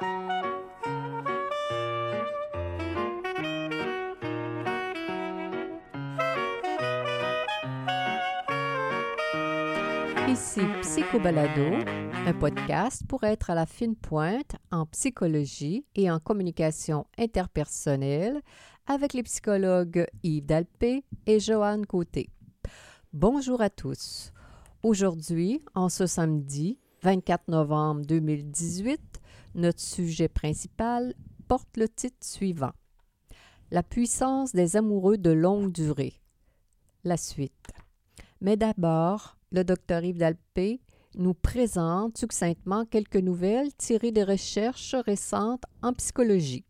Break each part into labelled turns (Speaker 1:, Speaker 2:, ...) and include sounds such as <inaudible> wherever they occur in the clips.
Speaker 1: Ici Psychobalado, un podcast pour être à la fine pointe en psychologie et en communication interpersonnelle avec les psychologues Yves Dalpé et Joanne Côté. Bonjour à tous. Aujourd'hui, en ce samedi 24 novembre 2018, notre sujet principal porte le titre suivant La puissance des amoureux de longue durée. La suite. Mais d'abord, le docteur Yves Dalpé nous présente succinctement quelques nouvelles tirées des recherches récentes en psychologie.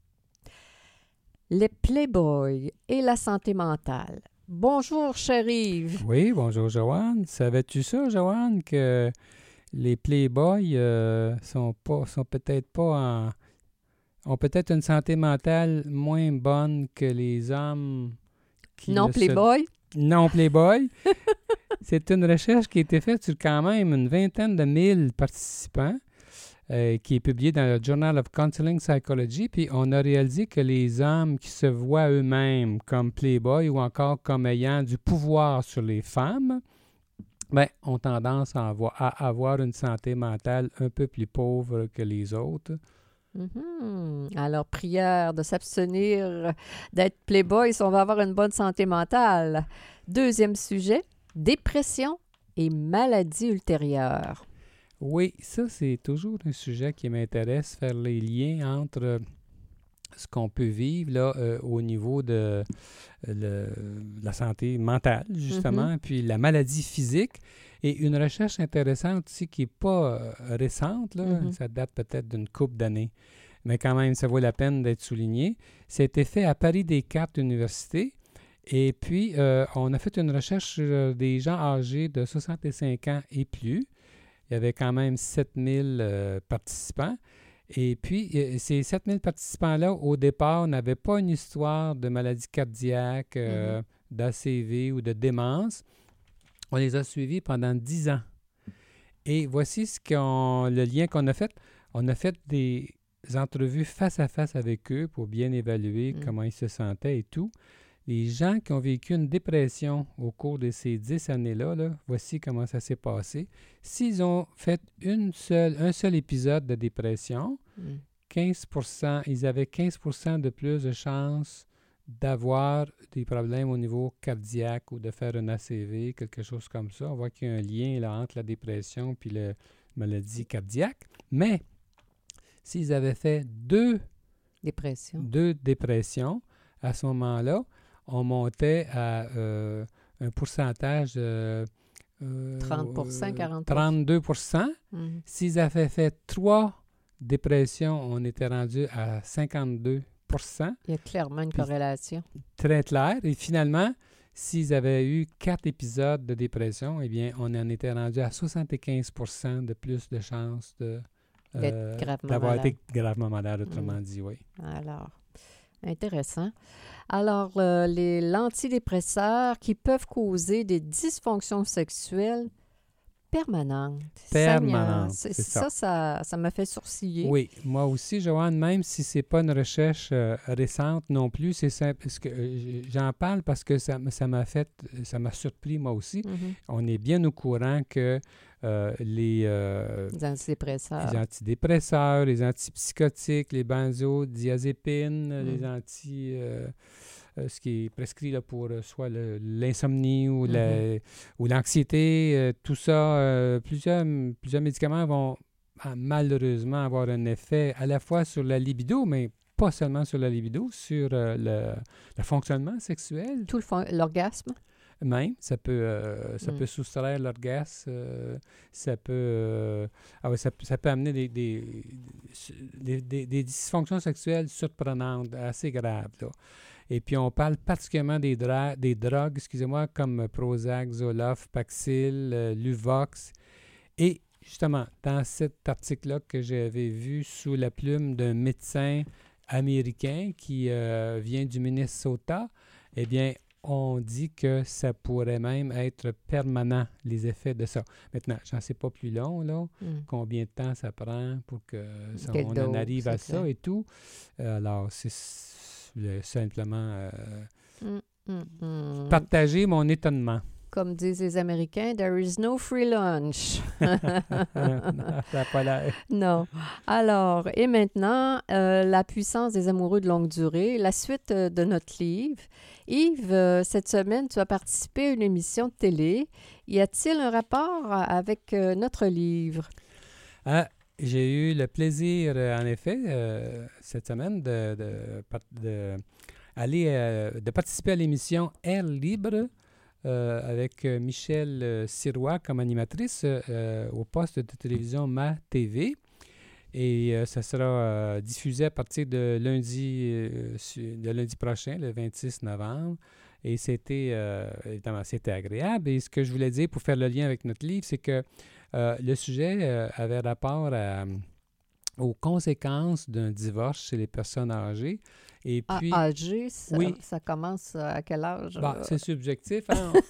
Speaker 1: Les Playboys et la santé mentale. Bonjour, cher Yves.
Speaker 2: Oui, bonjour, Joanne. Savais-tu ça, Joanne, que les Playboys euh, sont pas sont peut-être pas en ont peut-être une santé mentale moins bonne que les hommes qui
Speaker 1: non
Speaker 2: se-
Speaker 1: Playboy.
Speaker 2: non Playboy. <laughs> C'est une recherche qui a été faite sur quand même une vingtaine de mille participants, euh, qui est publiée dans le Journal of Counseling Psychology. Puis on a réalisé que les hommes qui se voient eux-mêmes comme Playboy ou encore comme ayant du pouvoir sur les femmes, ben, ont tendance à avoir, à avoir une santé mentale un peu plus pauvre que les autres.
Speaker 1: Mhm. Alors, prière de s'abstenir d'être Playboy si on va avoir une bonne santé mentale. Deuxième sujet, dépression et maladies ultérieures.
Speaker 2: Oui, ça, c'est toujours un sujet qui m'intéresse, faire les liens entre ce qu'on peut vivre là, euh, au niveau de, euh, le- la santé mentale, justement, puis la maladie physique. Et une recherche intéressante aussi qui n'est pas euh, récente, là,
Speaker 1: Mhm.
Speaker 2: ça date peut-être d'une couple d'années, mais quand même, ça vaut la peine d'être souligné. C'était fait à Paris Descartes Université. Et puis, euh, on a fait une recherche sur des gens âgés de 65 ans et plus. Il y avait quand même 7000 euh, participants. Et puis, euh, ces 7000 participants-là, au départ, n'avaient pas une histoire de maladie cardiaque, euh, d'ACV ou de démence. On les a suivis pendant 10 ans. Et voici ce qu'on, le lien qu'on a fait. On a fait des entrevues face à face avec eux pour bien évaluer
Speaker 1: Mm.
Speaker 2: comment ils se sentaient et tout. Les gens qui ont vécu une dépression au cours de ces 10 années-là, là, voici comment ça s'est passé. S'ils ont fait une seule, un seul épisode de dépression,
Speaker 1: Mm.
Speaker 2: 15 ils avaient 15% de plus de chances d'avoir des problèmes au niveau cardiaque ou de faire un ACV, quelque chose comme ça. On voit qu'il y a un lien là, entre la dépression et la maladie cardiaque. Mais s'ils avaient fait deux,
Speaker 1: Dépression.
Speaker 2: deux dépressions, à ce moment-là, on montait à euh, un pourcentage de... euh,
Speaker 1: 30%, 40%.
Speaker 2: 32
Speaker 1: Mhm.
Speaker 2: S'ils avaient fait trois dépressions, on était rendu à 52%
Speaker 1: Il y a clairement une corrélation.
Speaker 2: très clair. Et finalement, s'ils avaient eu quatre épisodes de dépression, eh bien, on en était rendu à 75% de plus de chances de, euh, d'avoir
Speaker 1: malade.
Speaker 2: été gravement malade, autrement
Speaker 1: Mm.
Speaker 2: dit, oui.
Speaker 1: Alors, intéressant. Alors, euh, les l'antidépresseurs qui peuvent causer des dysfonctions sexuelles Permanentes, c'est-
Speaker 2: c'est
Speaker 1: ça, ça, ça m'a fait sourciller.
Speaker 2: Oui, moi aussi, Joanne, même si c'est pas une recherche euh, récente non plus, c'est simple. parce que euh, j'en parle parce que ça ça m'a fait, ça m'a surpris moi aussi.
Speaker 1: Mhm.
Speaker 2: On est bien au courant que euh, les,
Speaker 1: Les antidépresseurs.
Speaker 2: les antidépresseurs, les antipsychotiques, les benzodiazépines,
Speaker 1: Mm.
Speaker 2: les anti... euh, ce qui est prescrit là, pour euh, soit l'insomnie ou la- ou l'anxiété, euh, tout ça, plusieurs, plusieurs médicaments vont ah, malheureusement avoir un effet à la fois sur la libido, mais pas seulement sur la libido, sur le, le fonctionnement sexuel
Speaker 1: Tout l'orgasme?
Speaker 2: même. Ça peut, euh, ça
Speaker 1: Mm.
Speaker 2: peut soustraire l'orgasme. euh, ça peut, euh, ah ouais, ça, ça peut amener des, des, des, des- des dysfonctions sexuelles surprenantes, assez graves. là. Et puis, on parle particulièrement des, des drogues, excusez-moi, comme Prozac, Zoloft, Paxil, euh, Luvox. Et justement, dans cet article-là que j'avais vu sous la plume d'un médecin américain qui euh, vient du Minnesota, eh bien, on dit que ça pourrait même être permanent, les effets de ça. Maintenant, j'en sais pas plus long, là,
Speaker 1: Mm.
Speaker 2: combien de temps ça prend pour que ça- on en arrive à ça et tout. Alors, c'est s- le- simplement euh,
Speaker 1: Mm, mm.
Speaker 2: partager mon étonnement.
Speaker 1: Comme disent les Américains, there is no free lunch. <laughs>
Speaker 2: ça a pas l'air.
Speaker 1: non. Alors, et maintenant, euh, la puissance des amoureux de longue durée, la suite euh, de notre livre. Yves, euh, cette semaine, tu as participé à une émission de télé. Y a-t-il un rapport euh, avec euh, notre livre?
Speaker 2: Ah, j'ai eu le plaisir, euh, en effet, euh, cette semaine, de, de, aller, euh, de participer à l'émission Air Libre avec Michel Sirois comme animatrice au poste de télévision Ma TV. Et ça sera diffusé à partir de lundi, de lundi prochain, le 26 novembre. Et c'était, évidemment, c'était agréable. Et ce que je voulais dire pour faire le lien avec notre livre, c'est que euh, le sujet euh, avait rapport à, aux conséquences d'un divorce chez les personnes âgées. Et puis,
Speaker 1: âgé, ça,
Speaker 2: oui.
Speaker 1: ça commence à quel âge?
Speaker 2: bon,
Speaker 1: euh?
Speaker 2: c'est subjectif. Hein? <laughs>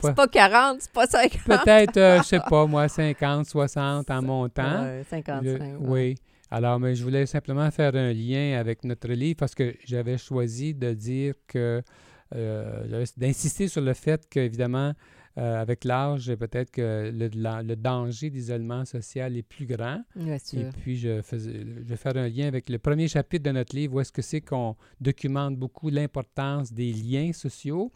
Speaker 1: C'est pas 40, c'est pas 50.
Speaker 2: Peut-être, euh, je sais pas, moi, <laughs> 50, 60 en montant.
Speaker 1: Ouais, 55.
Speaker 2: Le-
Speaker 1: ouais.
Speaker 2: oui. Alors, mais je voulais simplement faire un lien avec notre livre parce que j'avais choisi de dire que, euh, d'insister sur le fait qu'évidemment, euh, avec l'âge, peut-être que le, la- le danger d'isolement social est plus grand.
Speaker 1: Bien
Speaker 2: Et
Speaker 1: sûr.
Speaker 2: puis, je, faisais, je vais faire un lien avec le premier chapitre de notre livre où est-ce que c'est qu'on documente beaucoup l'importance des liens sociaux.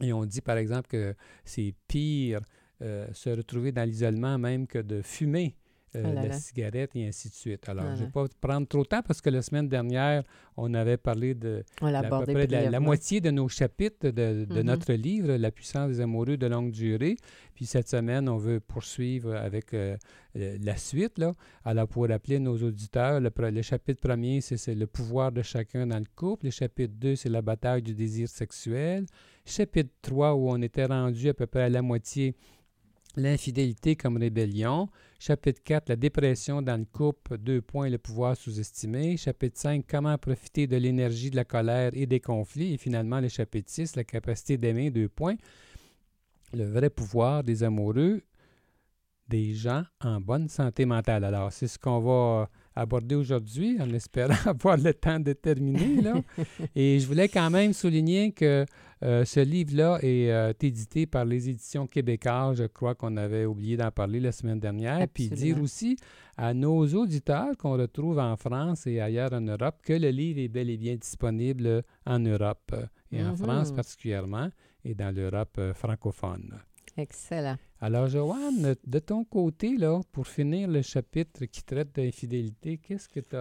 Speaker 2: Et on dit, par exemple, que c'est pire euh, se retrouver dans l'isolement même que de fumer euh,
Speaker 1: Oh
Speaker 2: la
Speaker 1: là.
Speaker 2: cigarette et ainsi de suite. Alors,
Speaker 1: Ah
Speaker 2: je ne vais pas prendre trop de temps parce que la semaine dernière, on avait parlé de
Speaker 1: On l'a
Speaker 2: à peu
Speaker 1: abordé
Speaker 2: près de la, la
Speaker 1: brièvement.
Speaker 2: moitié de nos chapitres de, de
Speaker 1: Mhm.
Speaker 2: notre livre, La puissance des amoureux de longue durée. Puis cette semaine, on veut poursuivre avec euh, euh, la suite. Là. Alors, pour rappeler nos auditeurs, le, le chapitre premier, c'est c'est le pouvoir de chacun dans le couple. Le chapitre 2, c'est la bataille du désir sexuel. Chapitre 3, où on était rendu à peu près à la moitié, l'infidélité comme rébellion. Chapitre 4, la dépression dans le couple, deux points, le pouvoir sous-estimé. Chapitre 5, comment profiter de l'énergie de la colère et des conflits. Et finalement, le chapitre 6, la capacité d'aimer, deux points, le vrai pouvoir des amoureux, des gens en bonne santé mentale. Alors, c'est ce qu'on va aborder aujourd'hui en espérant <laughs> avoir le temps de terminer. Là. <laughs> Et je voulais quand même souligner que euh, ce livre-là est euh, édité par les éditions québécoises. Je crois qu'on avait oublié d'en parler la semaine dernière. Puis dire
Speaker 1: Absolument.
Speaker 2: aussi à nos auditeurs qu'on retrouve en France et ailleurs en Europe que le livre est bel et bien disponible en Europe euh, et en
Speaker 1: Mhm.
Speaker 2: France particulièrement et dans l'Europe francophone.
Speaker 1: Excellent.
Speaker 2: Alors, Joanne, de ton côté, là, pour finir le chapitre qui traite d'infidélité, qu'est-ce que tu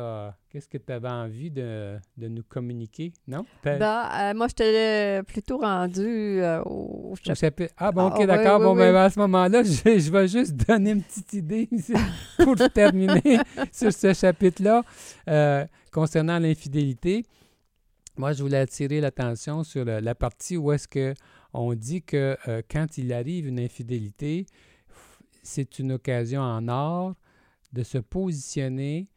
Speaker 2: qu'est-ce que tu avais envie de, de nous communiquer? Non?
Speaker 1: Ben, euh, moi, j'étais plutôt rendue euh, au
Speaker 2: au
Speaker 1: chapitre.
Speaker 2: chapitre- Ah, bon,
Speaker 1: Ah,
Speaker 2: OK,
Speaker 1: ouais,
Speaker 2: d'accord. bon, ben, à ce moment-là, je, je vais juste donner une petite idée <laughs> pour terminer sur ce chapitre-là euh, concernant l'infidélité. Moi, je voulais attirer l'attention sur la, la partie où est-ce que on dit que euh, quand il arrive une infidélité, c'est une occasion en or de se positionner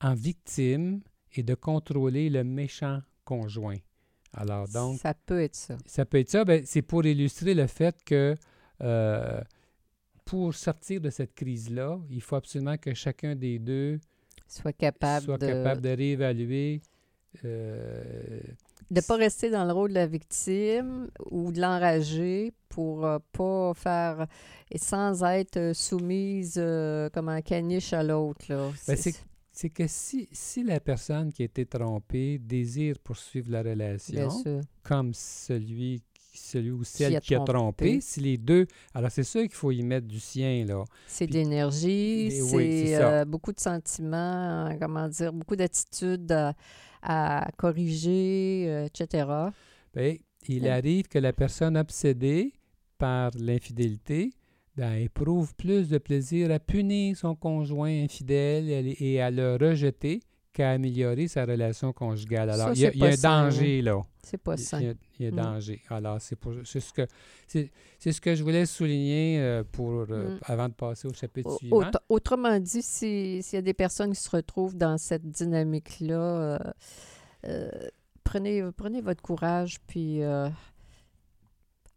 Speaker 2: en victime et de contrôler le méchant conjoint. Alors donc,
Speaker 1: ça peut être ça.
Speaker 2: ça peut être ça. Ben, c'est pour illustrer le fait que euh, pour sortir de cette crise-là, il faut absolument que chacun des deux
Speaker 1: Soit capable
Speaker 2: soit
Speaker 1: de
Speaker 2: capable de réévaluer. euh,
Speaker 1: ne pas rester dans le rôle de la victime ou de l'enrager pour euh, pas faire et sans être euh, soumise euh, comme un caniche à l'autre.
Speaker 2: Ben,
Speaker 1: C'est-
Speaker 2: que si, si la personne qui a été trompée désire poursuivre la relation, comme celui, celui ou celle qui a trompé,
Speaker 1: trompé.
Speaker 2: si les deux. Alors, c'est sûr qu'il faut y mettre du sien, là.
Speaker 1: C'est d'énergie,
Speaker 2: oui,
Speaker 1: c'est euh, beaucoup de sentiments, euh, comment dire, beaucoup d'attitudes à, à corriger, euh, etc.
Speaker 2: Ben, il
Speaker 1: Oui.
Speaker 2: arrive que la personne obsédée par l'infidélité ben, éprouve plus de plaisir à punir son conjoint infidèle et à le rejeter qu'à améliorer sa relation conjugale. Alors,
Speaker 1: Ça,
Speaker 2: il y a,
Speaker 1: c'est
Speaker 2: il y a un
Speaker 1: sain,
Speaker 2: danger, là.
Speaker 1: C'est pas
Speaker 2: Il y
Speaker 1: sain.
Speaker 2: a, il y a
Speaker 1: Mm.
Speaker 2: danger. Alors, c'est pour c'est ce que c'est ce que je voulais souligner euh, pour euh,
Speaker 1: Mm.
Speaker 2: avant de passer au chapitre suivant.
Speaker 1: autre- autrement dit, si- s'il y a des personnes qui se retrouvent dans cette dynamique-là, euh, euh, prenez, prenez votre courage, puis euh,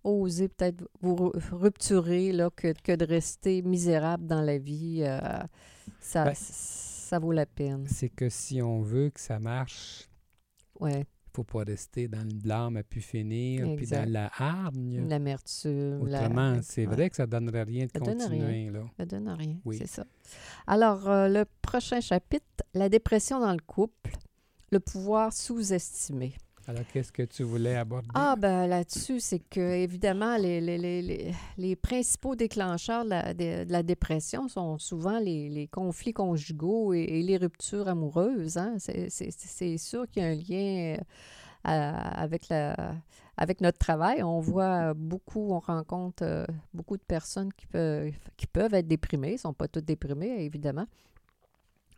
Speaker 1: osez peut-être vous ru- rupturer là, que, que de rester misérable dans la vie. ça,
Speaker 2: Ben,
Speaker 1: ça vaut la peine.
Speaker 2: C'est que si on veut que ça marche,
Speaker 1: Ouais,
Speaker 2: faut pas rester dans le blâme à pu finir, puis dans la hargne.
Speaker 1: l'amertume. la-
Speaker 2: Autrement, c'est
Speaker 1: ouais.
Speaker 2: vrai que ça donnerait rien de
Speaker 1: Ça donne
Speaker 2: continuer. Là.
Speaker 1: Ça donne rien,
Speaker 2: Oui.
Speaker 1: c'est ça. Alors, euh, le prochain chapitre, la dépression dans le couple, le pouvoir sous-estimé.
Speaker 2: Alors, qu'est-ce que tu voulais aborder?
Speaker 1: Ah, ben là-dessus, c'est que, évidemment, les, principaux déclencheurs de la, dépression sont souvent les, conflits conjugaux et, les ruptures amoureuses. Hein? C'est, sûr qu'il y a un lien euh, avec, notre travail. On voit beaucoup, on rencontre euh, beaucoup de personnes qui peuvent, qui peuvent être déprimées. Ne sont pas toutes déprimées, évidemment.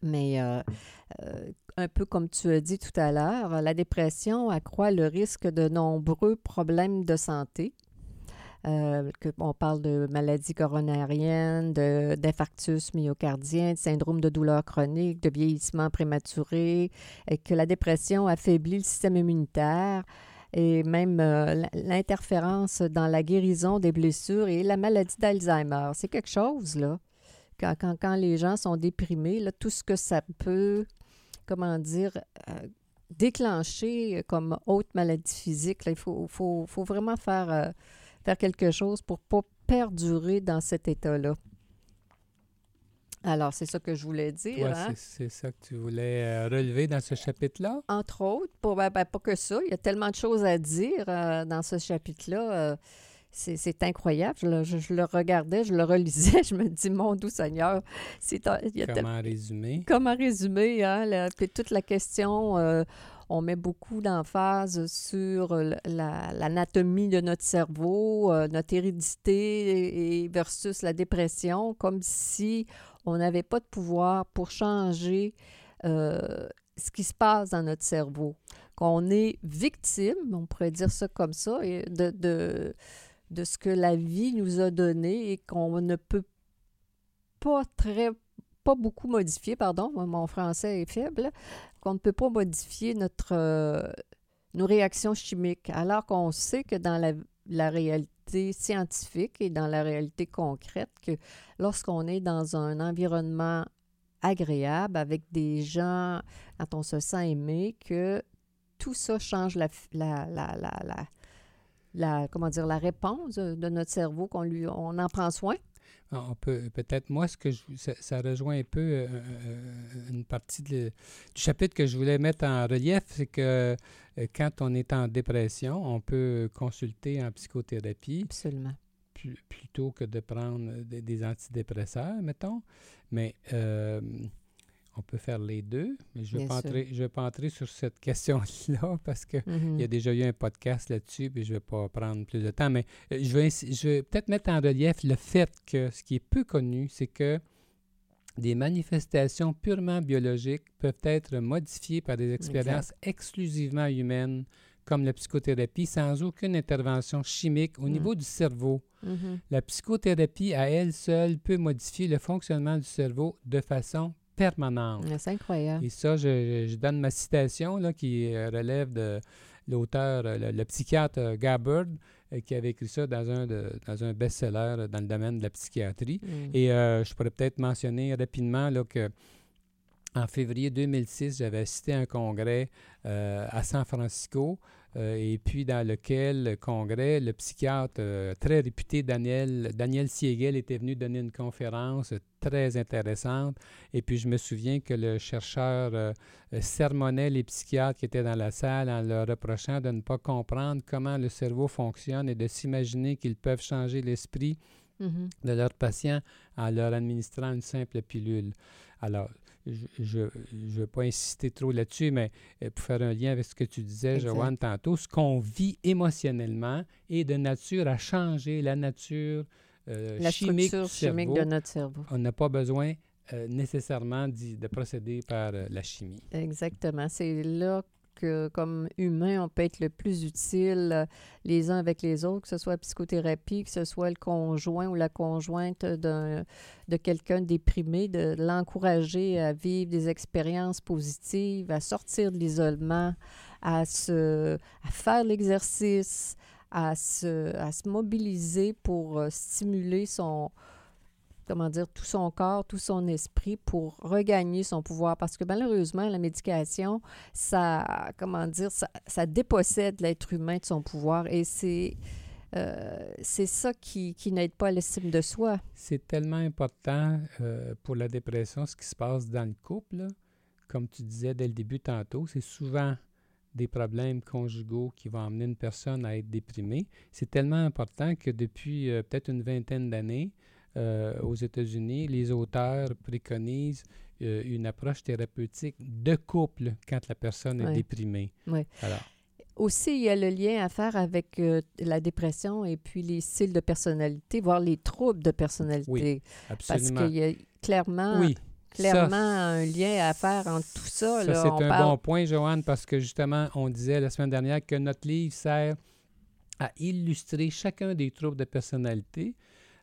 Speaker 1: Mais euh, un peu comme tu as dit tout à l'heure, la dépression accroît le risque de nombreux problèmes de santé. Euh, que- on parle de maladies coronariennes, d'infarctus myocardien, de syndrome de douleur chronique, de vieillissement prématuré, et que la dépression affaiblit le système immunitaire et même euh, l'interférence dans la guérison des blessures et la maladie d'Alzheimer. C'est quelque chose, là. Quand, quand, quand les gens sont déprimés, là, tout ce que ça peut, comment dire, euh, déclencher comme haute maladie physique, là, il faut, faut, faut vraiment faire, euh, faire quelque chose pour ne pas perdurer dans cet état-là. Alors, c'est ça que je voulais dire.
Speaker 2: Toi,
Speaker 1: hein.
Speaker 2: c'est- ça que tu voulais euh, relever dans ce chapitre-là?
Speaker 1: Entre autres, pour, ben, ben, pas que ça, il y a tellement de choses à dire euh, dans ce chapitre-là. C'est incroyable. Je le, je- je le regardais, je le relisais, <laughs> je me dis, mon doux Seigneur, c'est
Speaker 2: Comment résumer?
Speaker 1: comment résumer, hein, la- puis toute la question, euh, on met beaucoup d'emphase sur la- l'anatomie de notre cerveau, euh, notre hérédité et versus la dépression, comme si on n'avait pas de pouvoir pour changer euh, ce qui se passe dans notre cerveau. Qu'on est victime, on pourrait dire ça comme ça, de, de, de ce que la vie nous a donné et qu'on ne peut pas très pas beaucoup modifier, pardon, mon français est faible, qu'on ne peut pas modifier notre, euh, nos réactions chimiques, alors qu'on sait que dans la, la réalité scientifique et dans la réalité concrète, que lorsqu'on est dans un environnement agréable avec des gens, quand on se sent aimé, que tout ça change la, la, la, la, comment dire, la réponse de notre cerveau, qu'on lui, on en prend soin?
Speaker 2: Ah, On peut peut-être moi ce que je, ça, ça rejoint un peu euh, euh, une partie de du chapitre que je voulais mettre en relief, c'est que euh, quand on est en dépression, on peut consulter en psychothérapie
Speaker 1: Absolument.
Speaker 2: plu- plutôt que de prendre des, des antidépresseurs, mettons. Mais euh, on peut faire les deux. Mais je ne vais, pas entrer- je vais pas entrer sur cette <laughs> question-là parce que
Speaker 1: Mhm.
Speaker 2: il y a déjà eu un podcast là-dessus, puis je ne vais pas prendre plus de temps, mais euh, je vais, je vais peut-être mettre en relief le fait que ce qui est peu connu, c'est que des manifestations purement biologiques peuvent être modifiées par des expériences exclusivement humaines, comme la psychothérapie, sans aucune intervention chimique au
Speaker 1: Mm.
Speaker 2: niveau du cerveau.
Speaker 1: Mhm.
Speaker 2: La psychothérapie, à elle seule, peut modifier le fonctionnement du cerveau de façon permanente.
Speaker 1: Ouais, C'est incroyable.
Speaker 2: Et ça, je, je donne ma citation là, qui euh, relève de l'auteur, euh, le, le psychiatre euh, Gabbard, qui avait écrit ça dans un, de- dans un best-seller dans le domaine de la psychiatrie.
Speaker 1: Mm.
Speaker 2: Et euh, je pourrais peut-être mentionner rapidement là, que en février 2006, j'avais assisté à un congrès euh, à San Francisco euh, et puis dans lequel le congrès, le psychiatre euh, très réputé Daniel, Daniel Siegel était venu donner une conférence très intéressante. Et puis je me souviens que le chercheur sermonnait les psychiatres qui étaient dans la salle en leur reprochant de ne pas comprendre comment le cerveau fonctionne et de s'imaginer qu'ils peuvent changer l'esprit
Speaker 1: Mhm.
Speaker 2: de leurs patients en leur administrant une simple pilule. Alors, je ne veux pas insister trop là-dessus, mais euh, pour faire un lien avec ce que tu disais,
Speaker 1: Exact.
Speaker 2: Joanne, tantôt, ce qu'on vit émotionnellement est de nature à changer la nature euh,
Speaker 1: La
Speaker 2: chimique du
Speaker 1: de notre cerveau.
Speaker 2: On n'a pas besoin euh, nécessairement de procéder par euh, la chimie.
Speaker 1: Exactement. C'est là comme humain, on peut être le plus utile euh, les uns avec les autres, que ce soit la psychothérapie, que ce soit le conjoint ou la conjointe de quelqu'un déprimé, de l'encourager à vivre des expériences positives, à sortir de l'isolement, à, à faire l'exercice, à se, à se mobiliser pour euh, stimuler son, comment dire, tout son corps, tout son esprit pour regagner son pouvoir. Parce que malheureusement, la médication, ça, comment dire, ça, ça dépossède l'être humain de son pouvoir et c'est... Euh, c'est ça qui, qui n'aide pas l'estime de soi.
Speaker 2: C'est tellement important euh, pour la dépression, ce qui se passe dans le couple. Comme tu disais dès le début tantôt, c'est souvent des problèmes conjugaux qui vont amener une personne à être déprimée. C'est tellement important que depuis euh, peut-être une vingtaine d'années, aux États-Unis, les auteurs préconisent euh, une approche thérapeutique de couple quand la personne est déprimée.
Speaker 1: Ouais.
Speaker 2: Alors,
Speaker 1: Aussi, il y a le lien à faire avec euh, la dépression et puis les styles de personnalité, voire les troubles de personnalité. Parce
Speaker 2: absolument.
Speaker 1: qu'il y a clairement,
Speaker 2: oui,
Speaker 1: clairement
Speaker 2: ça,
Speaker 1: un lien à faire entre tout ça.
Speaker 2: Ça, c'est un
Speaker 1: parle-
Speaker 2: bon point, Joanne, parce que justement, on disait la semaine dernière que notre livre sert à illustrer chacun des troubles de personnalité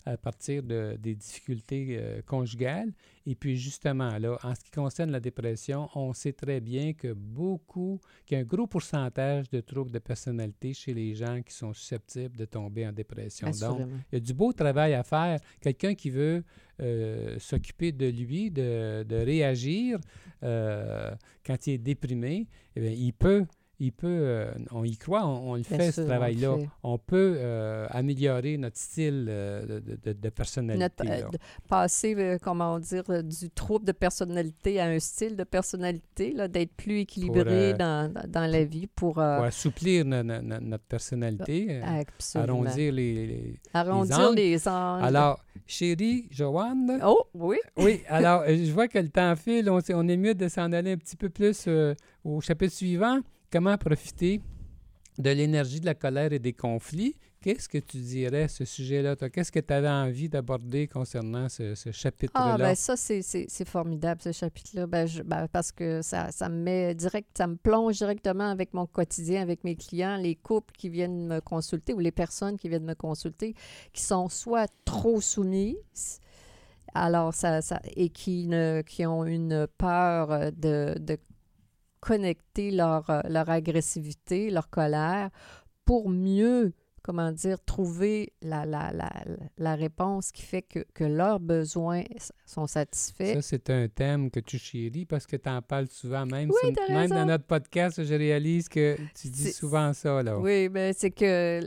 Speaker 2: à partir de, des difficultés euh, conjugales. Et puis justement, là, en ce qui concerne la dépression, on sait très bien que beaucoup, qu'il y a un gros pourcentage de troubles de personnalité chez les gens qui sont susceptibles de tomber en dépression. Donc, il y a du beau travail à faire. Quelqu'un qui veut euh, s'occuper de lui, de, de réagir euh, quand il est déprimé, eh bien, il peut, il peut euh, on y croit, on, on le
Speaker 1: Bien
Speaker 2: fait,
Speaker 1: sûr,
Speaker 2: ce travail-là. On peut euh, améliorer notre style euh, de, de- de- de personnalité.
Speaker 1: Notre-
Speaker 2: là.
Speaker 1: de- passer, comment dire, du trouble de personnalité à un style de personnalité, d'être plus équilibré dans, dans, la vie pour
Speaker 2: Pour assouplir no- no- no- notre personnalité,
Speaker 1: absolument.
Speaker 2: arrondir les, les-
Speaker 1: Arrondir
Speaker 2: angles.
Speaker 1: les angles.
Speaker 2: Alors, chérie Joanne,
Speaker 1: Oh, oui. <laughs>
Speaker 2: Oui, alors je vois que le temps file. On, on est mieux de s'en aller un petit peu plus au chapitre suivant. Comment profiter de l'énergie de la colère et des conflits? Qu'est-ce que tu dirais à ce sujet-là? Qu'est-ce que tu avais envie d'aborder concernant ce, chapitre-là?
Speaker 1: Ah, ben ça, c'est- formidable, ce chapitre-là, ben, ben, parce que ça, ça me met direct, ça me plonge directement avec mon quotidien, avec mes clients, les couples qui viennent me consulter ou les personnes qui viennent me consulter, qui sont soit trop soumises, alors ça, ça et qui, ne, qui ont une peur euh, de, de connecter leur, euh, leur agressivité, leur colère, pour mieux comment dire, trouver la, la, la, la réponse qui fait que, que leurs besoins sont satisfaits.
Speaker 2: Ça, c'est un thème que tu chéris parce que tu en parles souvent. Même,
Speaker 1: Oui,
Speaker 2: sur-
Speaker 1: t'as
Speaker 2: même dans notre podcast, je réalise que tu dis souvent ça. Là.
Speaker 1: Oui, mais c'est que euh,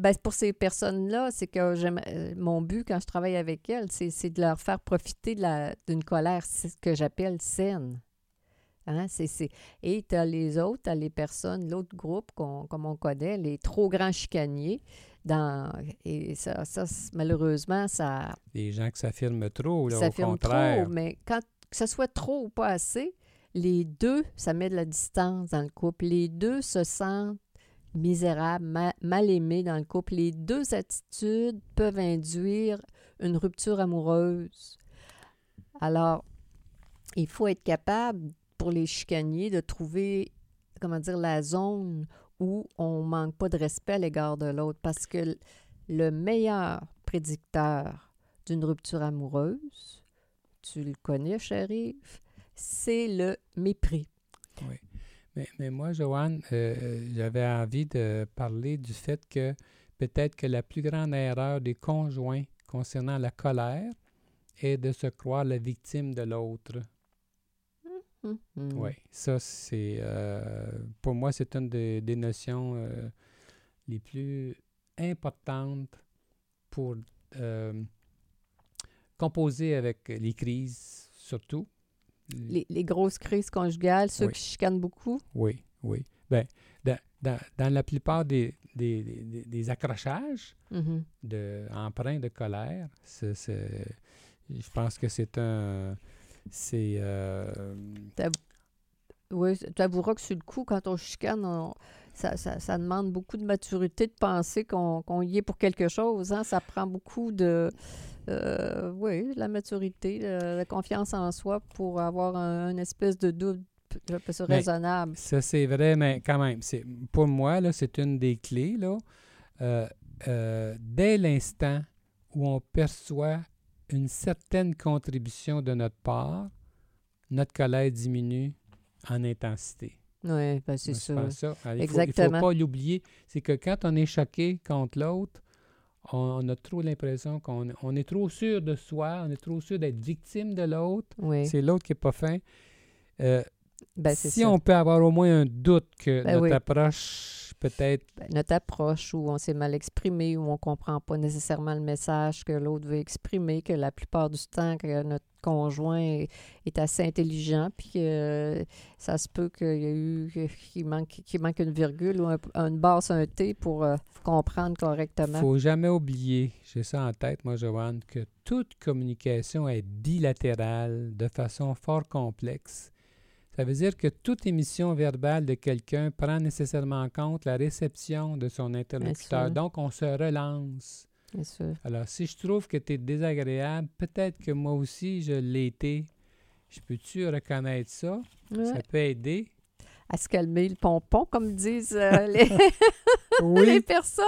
Speaker 1: ben, pour ces personnes-là, c'est que euh, mon but quand je travaille avec elles, c'est de leur faire profiter d'une colère c'est ce que j'appelle saine. Hein, c'est- Et tu as les autres, tu as les personnes, l'autre groupe, qu'on- comme on connaît, les trop grands chicaniers. Dans, et ça, ça, malheureusement, ça,
Speaker 2: Les gens qui s'affirment trop, là, au contraire.
Speaker 1: trop, mais quand que ce soit trop ou pas assez, les deux, ça met de la distance dans le couple. Les deux se sentent misérables, ma- mal aimés dans le couple. Les deux attitudes peuvent induire une rupture amoureuse. Alors, il faut être capable, pour les chicaniers, de trouver, comment dire, la zone où on manque pas de respect à l'égard de l'autre. Parce que le meilleur prédicteur d'une rupture amoureuse, tu le connais, chérie, c'est le mépris.
Speaker 2: Oui. Mais, mais moi, Joanne, euh, euh, j'avais envie de parler du fait que peut-être que la plus grande erreur des conjoints concernant la colère est de se croire la victime de l'autre.
Speaker 1: Hum.
Speaker 2: Oui, ça, c'est. euh, pour moi, c'est une des, des notions euh, les plus importantes pour euh, composer avec les crises, surtout.
Speaker 1: Les, les grosses crises conjugales, ceux
Speaker 2: Oui.
Speaker 1: qui chicanent beaucoup.
Speaker 2: Oui, oui. Ben, dans, dans- dans la plupart des, des, des- des accrochages
Speaker 1: Mhm.
Speaker 2: de, empreints de colère, je pense que c'est un. C'est. euh,
Speaker 1: Oui, tu avoueras que sur le coup, quand on chicane, on- ça, ça- ça demande beaucoup de maturité de penser qu'on qu'on y est pour quelque chose. hein. Ça prend beaucoup de, euh, oui, la maturité, la confiance en soi pour avoir un, une espèce de doute ça,
Speaker 2: Mais-
Speaker 1: raisonnable.
Speaker 2: Ça, c'est vrai, mais quand même, pour moi, c'est une des clés. Là. Euh, euh, dès l'instant où on perçoit une certaine contribution de notre part, notre colère diminue en intensité.
Speaker 1: Oui, ben c'est ça.
Speaker 2: ça. Alors, il ne
Speaker 1: Exactement.
Speaker 2: faut pas l'oublier. C'est que quand on est choqué contre l'autre, on, on a trop l'impression qu'on on est trop sûr de soi, on est trop sûr d'être victime de l'autre.
Speaker 1: Oui,
Speaker 2: C'est l'autre qui n'est pas fin. Euh,
Speaker 1: ben
Speaker 2: si
Speaker 1: ça.
Speaker 2: on peut avoir au moins un doute que
Speaker 1: Ben
Speaker 2: notre
Speaker 1: oui.
Speaker 2: approche peut-être
Speaker 1: Ben, notre approche où on s'est mal exprimé, où on ne comprend pas nécessairement le message que l'autre veut exprimer, que la plupart du temps, que notre conjoint est, est assez intelligent, puis que euh, ça se peut qu'il y a eu qu'il manque, une virgule ou un- une sur un T pour euh, comprendre correctement.
Speaker 2: faut jamais oublier, j'ai ça en tête, moi, Joanne, que toute communication est bilatérale de façon fort complexe. Ça veut dire que toute émission verbale de quelqu'un prend nécessairement en compte la réception de son interlocuteur. Donc, on se relance.
Speaker 1: Bien sûr.
Speaker 2: Alors, si je trouve que tu es désagréable, peut-être que moi aussi, je l'ai été. Je peux-tu reconnaître ça?
Speaker 1: Ouais.
Speaker 2: Ça peut aider.
Speaker 1: À se calmer le pompon, comme disent euh, les, <laughs> <laughs> personnes.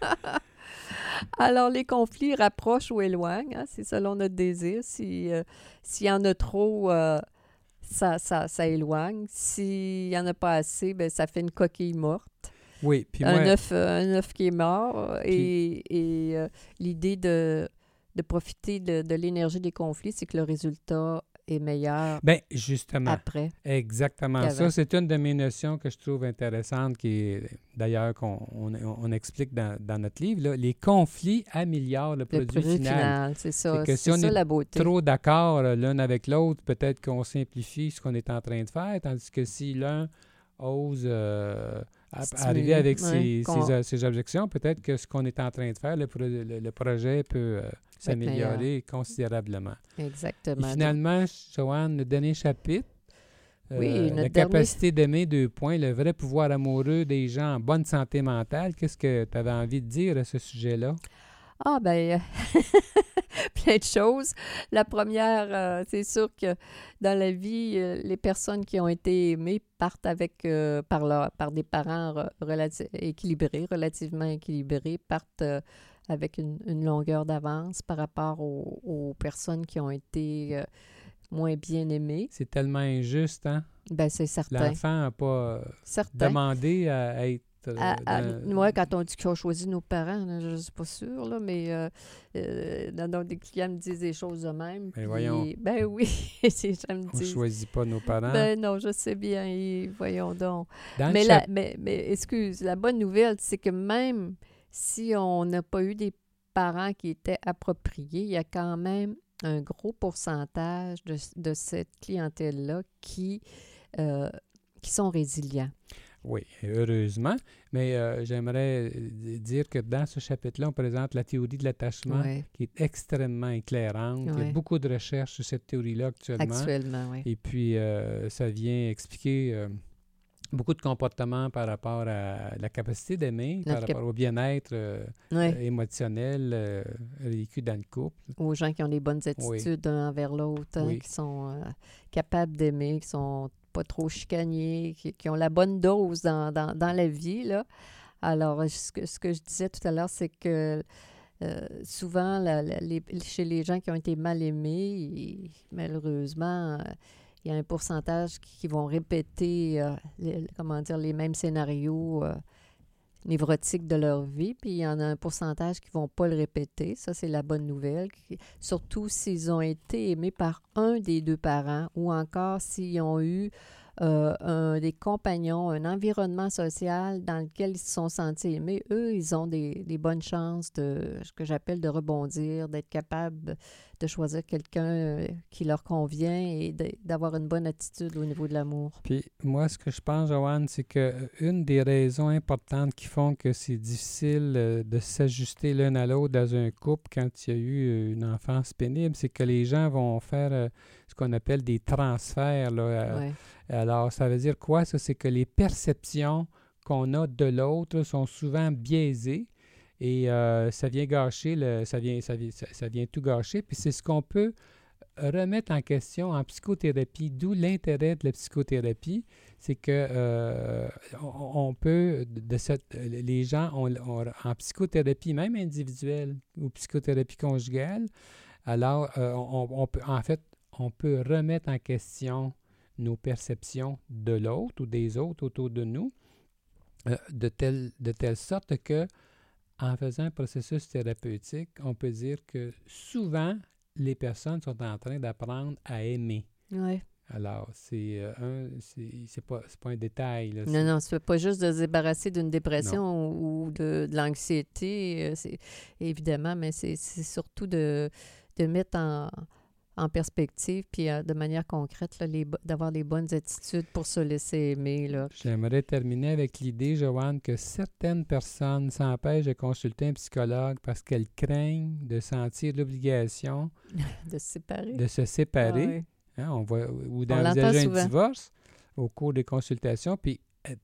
Speaker 1: <laughs> Alors, les conflits rapprochent ou éloignent, hein, c'est selon notre désir. Si, euh, S'il y en a trop, euh, ça, ça, ça éloigne. S'il n'y en a pas assez, ben, ça fait une coquille morte.
Speaker 2: oui. Puis
Speaker 1: un,
Speaker 2: moi,
Speaker 1: œuf, euh, un œuf qui est mort. euh, Et, et, euh, l'idée de, de profiter de, de l'énergie des conflits, c'est que le résultat est meilleur
Speaker 2: ben, justement,
Speaker 1: après.
Speaker 2: Exactement. Ça, c'est une de mes notions que je trouve intéressante, qui est d'ailleurs qu'on on, on explique dans, dans notre livre. là. Les conflits améliorent le
Speaker 1: Le
Speaker 2: produit, final.
Speaker 1: final, c'est ça.
Speaker 2: C'est que si on
Speaker 1: ça
Speaker 2: est
Speaker 1: la beauté.
Speaker 2: Trop d'accord euh, l'un avec l'autre, peut-être qu'on simplifie ce qu'on est en train de faire, tandis que si l'un ose euh, arriver avec ses, ses, ses objections, peut-être que ce qu'on est en train de faire, le, pro- le- le projet peut euh, s'améliorer considérablement. Et
Speaker 1: Exactement.
Speaker 2: finalement, Joanne, le dernier chapitre, euh,
Speaker 1: Oui, notre
Speaker 2: la
Speaker 1: dernier-
Speaker 2: capacité d'aimer, deux points, le vrai pouvoir amoureux des gens en bonne santé mentale. Qu'est-ce que tu avais envie de dire à ce sujet-là?
Speaker 1: Ah, ben, <laughs> plein de choses. La première, euh, c'est sûr que dans la vie, euh, les personnes qui ont été aimées partent avec, euh, par, leur- par des parents relati- équilibrés, relativement équilibrés, partent euh, avec une, une longueur d'avance par rapport aux, aux personnes qui ont été euh, moins bien aimées.
Speaker 2: C'est tellement injuste, hein?
Speaker 1: Ben, c'est certain.
Speaker 2: L'enfant n'a pas euh,
Speaker 1: Certain.
Speaker 2: demandé à être. euh, dans-
Speaker 1: moi, quand on dit qu'ils ont choisi nos parents, là, je ne suis pas sûre, là, mais euh, euh, non, non, des clients me disent des choses de même. puis-
Speaker 2: voyons.
Speaker 1: Ben oui, <laughs> ces gens me
Speaker 2: on ne choisit pas nos parents.
Speaker 1: Ben non, je sais bien, voyons donc.
Speaker 2: Dans
Speaker 1: Mais, la, mais, mais excuse, la bonne nouvelle, c'est que même si on n'a pas eu des parents qui étaient appropriés, il y a quand même un gros pourcentage de, de cette clientèle-là qui, euh, qui sont résilients.
Speaker 2: Oui, heureusement. Mais euh, j'aimerais euh, dire que dans ce chapitre-là, on présente la théorie de l'attachement qui est extrêmement éclairante. Il y a beaucoup de recherches sur cette théorie-là actuellement.
Speaker 1: actuellement, oui.
Speaker 2: Et puis, euh, ça vient expliquer beaucoup de comportements par rapport à la capacité d'aimer, par
Speaker 1: cap-
Speaker 2: rapport au bien-être euh,
Speaker 1: Ouais.
Speaker 2: euh, émotionnel euh, vécu dans le couple.
Speaker 1: aux gens qui ont des bonnes
Speaker 2: Oui.
Speaker 1: attitudes un envers l'autre, hein,
Speaker 2: Oui.
Speaker 1: qui sont euh, capables d'aimer, qui sont pas trop chicaniers, qui, qui ont la bonne dose dans, dans, dans la vie. Là. Alors, ce que, ce que je disais tout à l'heure, c'est que euh, souvent, la- la- les- chez les gens qui ont été mal aimés, ils- malheureusement, il y a un pourcentage qui, vont répéter, euh, les, comment dire, les mêmes scénarios euh, névrotiques de leur vie, puis il y en a un pourcentage qui ne vont pas le répéter. Ça, c'est la bonne nouvelle. Surtout s'ils ont été aimés par un des deux parents ou encore s'ils ont eu euh, un, des compagnons, un environnement social dans lequel ils se sont sentis aimés. Eux, ils ont des, des bonnes chances de, ce que j'appelle de rebondir, d'être capables de choisir quelqu'un euh, qui leur convient et d'avoir une bonne attitude au niveau de l'amour.
Speaker 2: Puis moi, ce que je pense, Joanne, c'est que euh, une des raisons importantes qui font que c'est difficile euh, de s'ajuster l'un à l'autre dans un couple quand il y a eu une enfance pénible, c'est que les gens vont faire ce qu'on appelle des transferts. là,
Speaker 1: Ouais.
Speaker 2: Alors, ça veut dire quoi? Ça, c'est que les perceptions qu'on a de l'autre sont souvent biaisées et euh, ça vient gâcher, le, ça, vient, ça, vient, ça, vient tout gâcher. Puis c'est ce qu'on peut remettre en question en psychothérapie, d'où l'intérêt de la psychothérapie, c'est que euh, on, peut, de cette, les gens en psychothérapie, même individuelle ou psychothérapie conjugale, alors euh, on, peut, en fait, on peut remettre en question nos perceptions de l'autre ou des autres autour de nous, de, telle, de telle sorte que, en faisant un processus thérapeutique, on peut dire que souvent, les personnes sont en train d'apprendre à aimer.
Speaker 1: Oui.
Speaker 2: Alors, c'est euh, un, c'est pas, pas un détail. Là,
Speaker 1: non, non, c'est pas juste de se débarrasser d'une dépression ou, de, de l'anxiété, euh, c'est évidemment, mais c'est surtout de, de mettre en, en perspective, puis euh, de manière concrète, d'avoir les bonnes attitudes pour se laisser aimer.
Speaker 2: J'aimerais terminer avec l'idée, Joanne, que certaines personnes s'empêchent de consulter un psychologue parce qu'elles craignent de sentir l'obligation <laughs>
Speaker 1: de se séparer.
Speaker 2: De se séparer. Ah hein, on voit, ou d'envisager un divorce au cours des consultations. Puis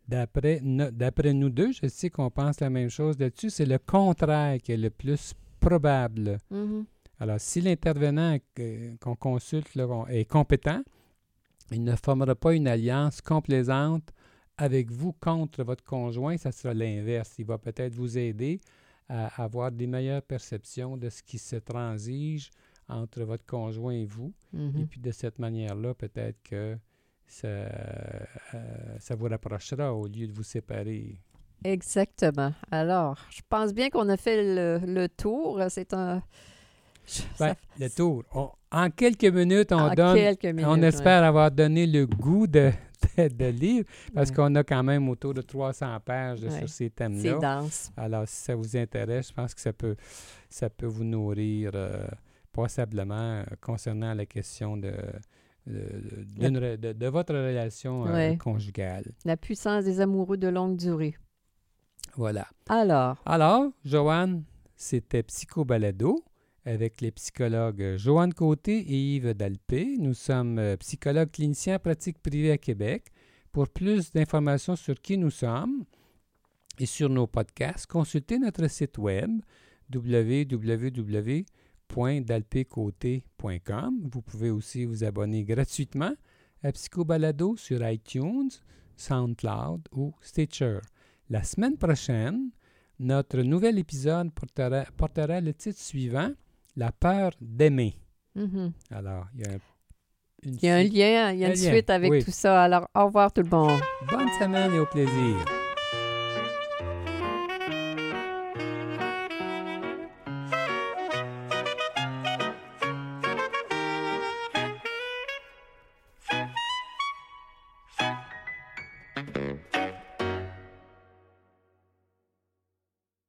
Speaker 2: d'après, d'après nous deux, je sais qu'on pense la même chose là-dessus, c'est le contraire qui est le plus probable.
Speaker 1: Mm-hmm.
Speaker 2: Alors, si l'intervenant qu'on consulte est compétent, il ne formera pas une alliance complaisante avec vous contre votre conjoint, ça sera l'inverse. Il va peut-être vous aider à avoir des meilleures perceptions de ce qui se transige entre votre conjoint et vous.
Speaker 1: Mm-hmm.
Speaker 2: Et puis de cette manière-là, peut-être que ça, euh, ça vous rapprochera au lieu de vous séparer.
Speaker 1: Exactement. Alors, je pense bien qu'on a fait le tour. C'est un
Speaker 2: ben, le tour. en quelques minutes, on donne. on espère avoir donné le goût de, de, lire parce qu'on a quand même autour de 300 pages sur ces thèmes-là.
Speaker 1: C'est dense.
Speaker 2: Alors, si ça vous intéresse, je pense que ça peut, ça peut vous nourrir euh, passablement euh, concernant la question de, de, de, votre relation euh, conjugale.
Speaker 1: La puissance des amoureux de longue durée.
Speaker 2: Voilà.
Speaker 1: Alors?
Speaker 2: Alors, Joanne, c'était Psycho Balado avec les psychologues Joanne Côté et Yves Dalpé. Nous sommes euh, psychologues cliniciens en pratique privée à Québec. Pour plus d'informations sur qui nous sommes et sur nos podcasts, consultez notre site web www.dalpécoté.com. Vous pouvez aussi vous abonner gratuitement à Psychobalado sur iTunes, SoundCloud ou Stitcher. La semaine prochaine, notre nouvel épisode portera le titre suivant la peur d'aimer.
Speaker 1: Mm-hmm.
Speaker 2: Alors, il y a un,
Speaker 1: il y a un lien, il y a une suite avec tout ça. Alors, au revoir tout le monde.
Speaker 2: Bonne semaine et au plaisir.